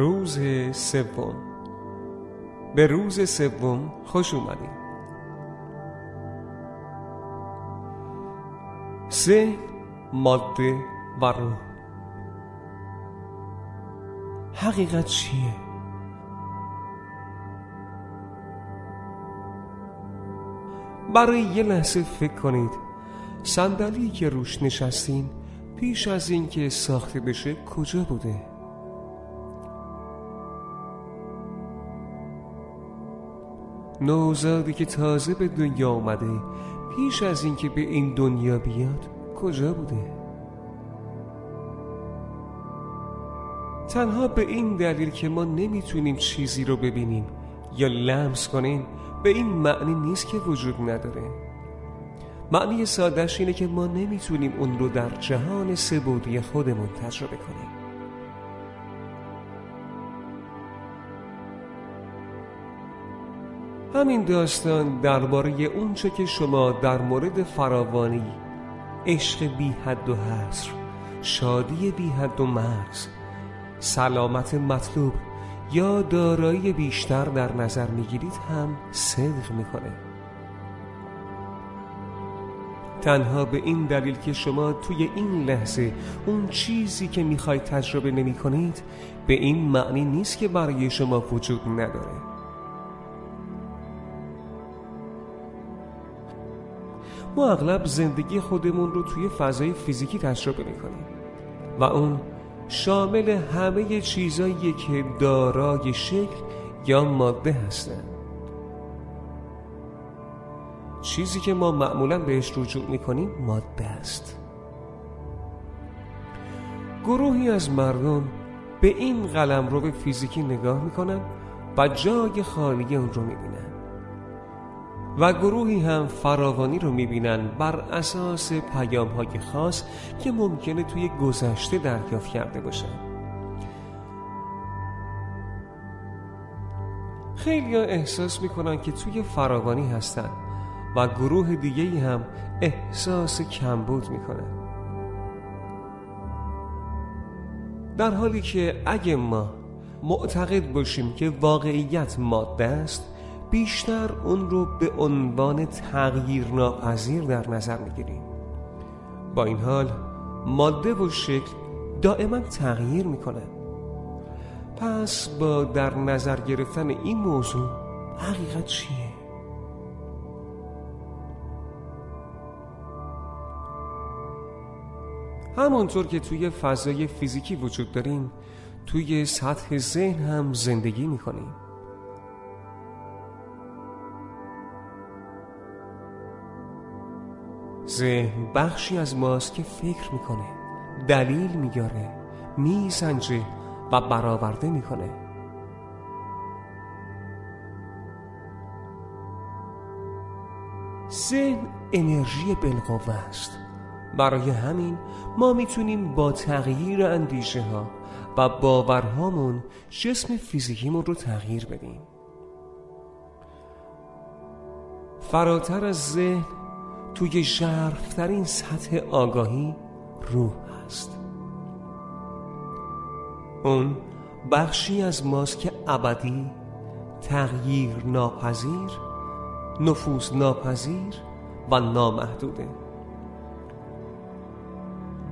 روز سوم به روز سوم خوش اومدیم سه ماده و روح حقیقت چیه؟ برای یه لحظه فکر کنید صندلی که روش نشستین پیش از اینکه ساخته بشه کجا بوده؟ نوزادی که تازه به دنیا آمده پیش از اینکه به این دنیا بیاد کجا بوده؟ تنها به این دلیل که ما نمی‌تونیم چیزی رو ببینیم یا لمس کنیم به این معنی نیست که وجود نداره. معنی سادش اینه که ما نمی‌تونیم اون رو در جهان سبودی خودمون تجربه کنیم. همین داستان درباره اونچه که شما در مورد فراوانی عشق بی حد و حصر شادی بی حد و مرز سلامت مطلوب یا دارایی بیشتر در نظر می‌گیرید هم صدق می‌کنه. تنها به این دلیل که شما توی این لحظه اون چیزی که می‌خواید تجربه نمی کنید به این معنی نیست که برای شما وجود نداره. ما اغلب زندگی خودمون رو توی فضای فیزیکی تجربه می‌کنیم. و اون شامل همه چیزایی که دارای شکل یا ماده هستند چیزی که ما معمولا بهش رجوع می‌کنیم ماده است. گروهی از مردم به این قلم رو به فیزیکی نگاه می‌کنن و جای خالی اون رو می‌بینن. و گروهی هم فراوانی رو می‌بینن بر اساس پیام های خاص که ممکنه توی گذشته دریافت کرده باشن. خیلی ها احساس می‌کنن که توی فراوانی هستن و گروه دیگه هم احساس کمبود می‌کنن در حالی که اگه ما معتقد باشیم که واقعیت ماده است بیشتر اون رو به عنوان تغییر ناپذیر در نظر می‌گیریم. با این حال ماده و شکل دائما تغییر می‌کنن پس با در نظر گرفتن این موضوع حقیقت چیه؟ همونطور که توی فضای فیزیکی وجود داریم توی سطح ذهن هم زندگی می‌کنیم. ذهن بخشی از ماست که فکر می‌کنه دلیل میگاره میسنجه و برآورده می‌کنه. ذهن انرژی بالقوه است. برای همین ما می‌تونیم با تغییر اندیشه ها و باورهامون جسم فیزیکیمون رو تغییر بدیم. فراتر از ذهن توی ژرفترین سطح آگاهی روح هست. اون بخشی از ماست که ابدی تغییر ناپذیر نفوذ ناپذیر و نامحدوده.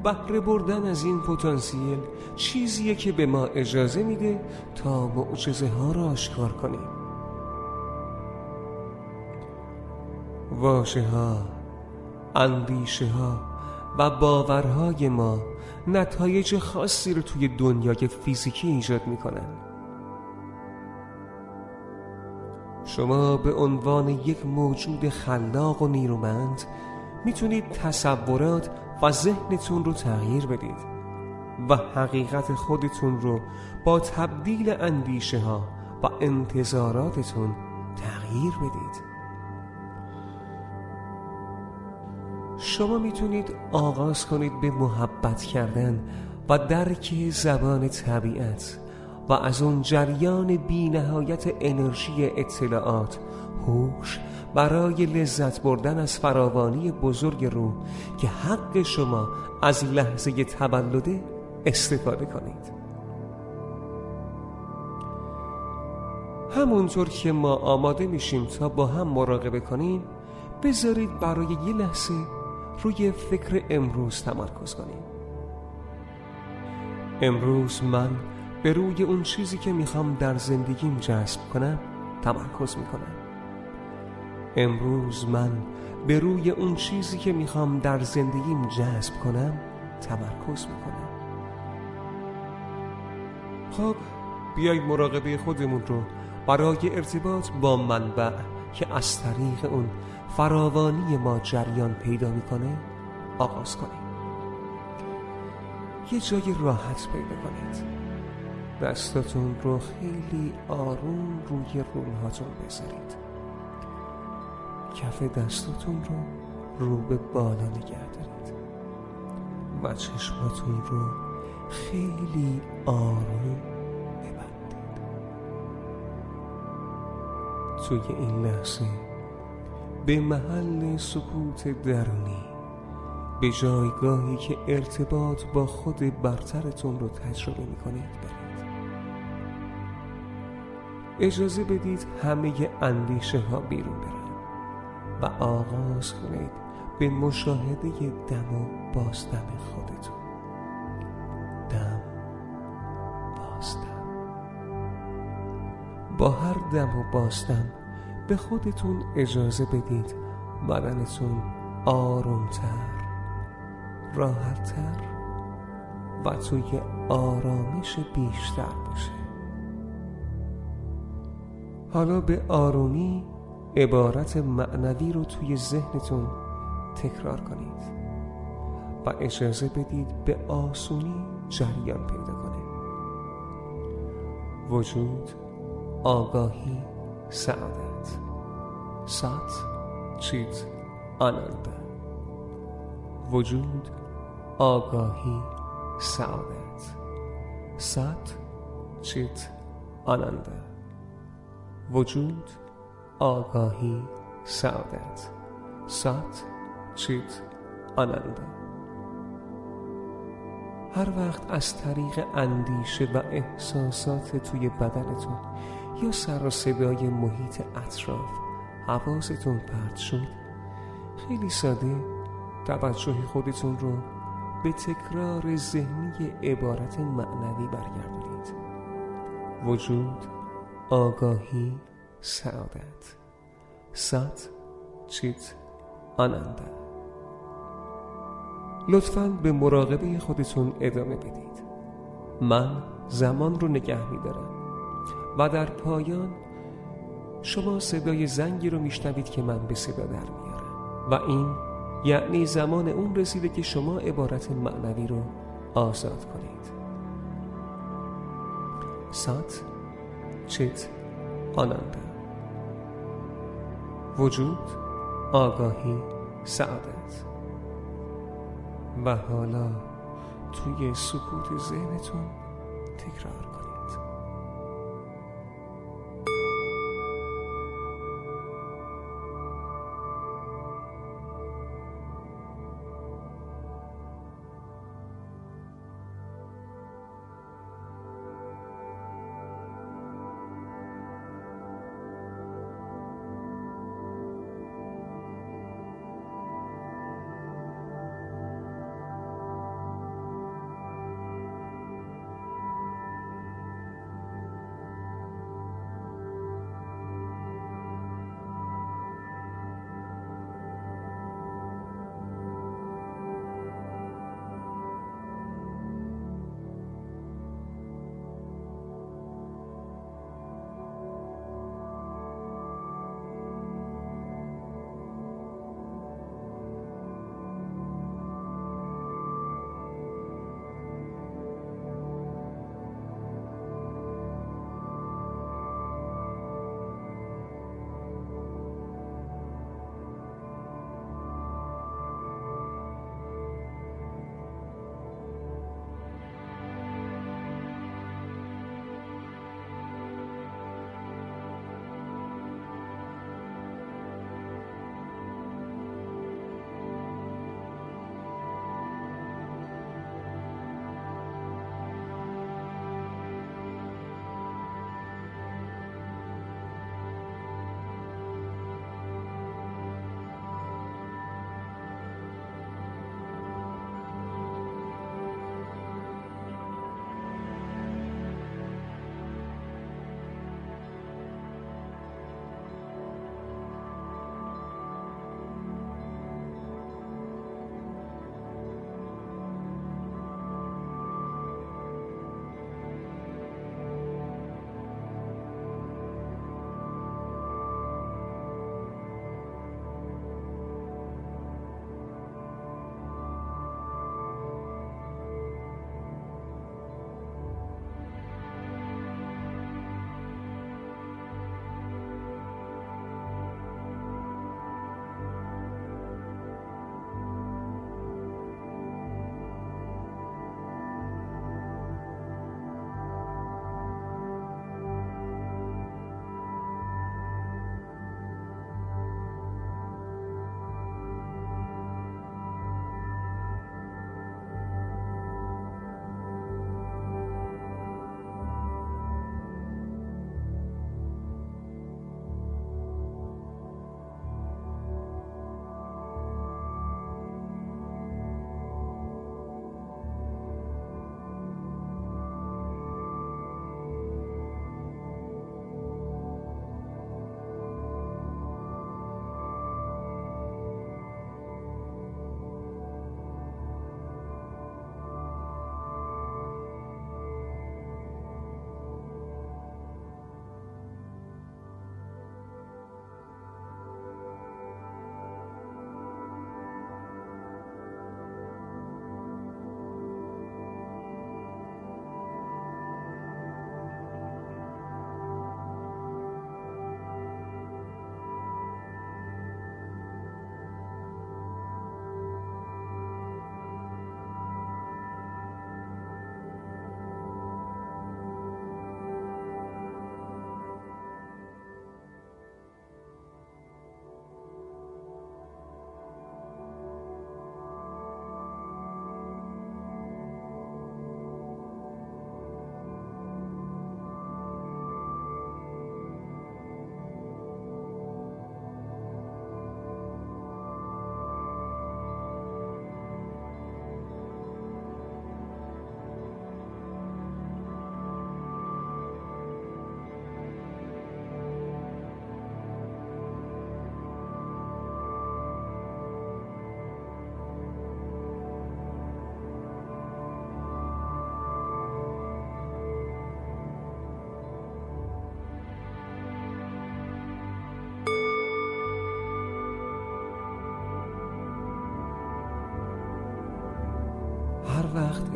بهره بردن از این پتانسیل چیزیه که به ما اجازه میده تا معجزه ها را آشکار کنیم. واژه ها اندیشه ها و باورهای ما نتایج خاصی رو توی دنیای فیزیکی ایجاد می‌کنن شما به عنوان یک موجود خلاق و نیرومند می‌تونید تصورات و ذهنتون رو تغییر بدید و حقیقت خودتون رو با تبدیل اندیشه ها و انتظاراتتون تغییر بدید. شما می‌تونید آغاز کنید به محبت کردن و درک زبان طبیعت و از اون جریان بی نهایت انرژی اطلاعات هوش برای لذت بردن از فراوانی بزرگ روح که حق شما از لحظه تولده استفاده کنید. همونطور که ما آماده میشیم تا با هم مراقبه کنیم بذارید برای یه لحظه روی فکر امروز تمرکز کنیم. امروز من به روی اون چیزی که می‌خوام در زندگیم جذب کنم تمرکز می‌کنم. امروز من به روی اون چیزی که می‌خوام در زندگیم جذب کنم تمرکز می‌کنم. خب بیایید مراقبه خودمون رو برای ارتباط با منبع که از طریق اون فراوانی ما جریان پیدا می‌کنه آغاز کنیم. یه جای راحت پیدا کنید. دستاتون رو خیلی آروم روی رونهاتون بذارید. کف دستاتون رو رو به بالا نگه دارید. و چشماتون رو خیلی آروم ببندید. توی این لحظه به محل سکوت درونی به جایگاهی که ارتباط با خود برترتون رو تجربه می کنید برید. اجازه بدید همه اندیشه ها بیرون برن و آغاز کنید به مشاهده دم و بازدم خودتون. دم بازدم. با هر دم و بازدم به خودتون اجازه بدید بدنتون آرومتر راحتتر و توی آرامش بیشتر باشه. حالا به آرومی عبارت معنوی رو توی ذهنتون تکرار کنید و اجازه بدید به آسونی جریان پیدا کنه. وجود آگاهی سعادت. سات چیت آننده وجود آگاهی. سعادت. سات چیت آننده وجود آگاهی. سعادت. سات چیت آننده هر وقت از طریق اندیشه و احساسات توی بدنتون یا سر و صدای محیط اطراف حواستون پرت شد؟ خیلی ساده. توجه خودتون رو به تکرار ذهنی عبارت معنوی برگردونید. وجود آگاهی سعادت. سات چیت آننده. لطفا به مراقبه خودتون ادامه بدید. من زمان رو نگه میدارم و در پایان شما صدای زنگی رو میشنوید که من به صدا در میارم. و این یعنی زمان اون رسیده که شما عبارت معنوی رو آزاد کنید. سات چت آننده وجود آگاهی سعادت. و حالا توی سکوت ذهنتون تکرار هر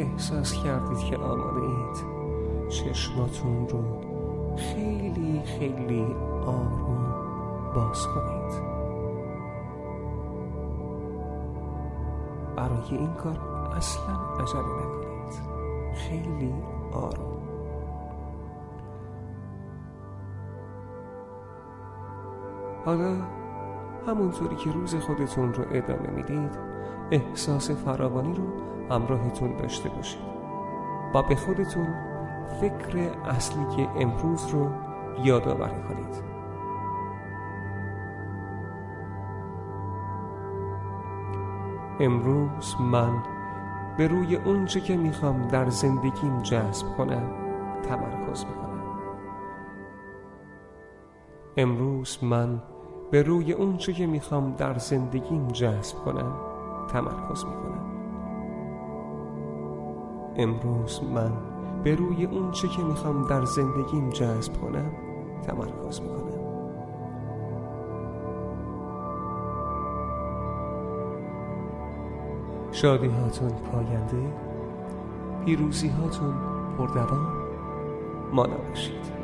احساس کردید که آماده اید چشماتون رو خیلی خیلی آروم باز کنید. برای این کار اصلا عجله نکنید. خیلی آروم. حالا همونطوری که روز خودتون رو ادامه می‌دید احساس فراوانی رو همراهتون داشته باشید. و به خودتون فکر اصلی که امروز رو یادآوری کنید. امروز من به روی اونچه که می‌خوام در زندگیم جذب کنم تمرکز می‌کنم. امروز من به روی اونچه که می‌خوام در زندگیم جذب کنم تمرکز می‌کنم. امروز من به روی اونچه که می‌خوام در زندگیم جذب کنم تمرکز می‌کنم. شادی هاتون پاینده پیروزی هاتون پردوام مانا باشید.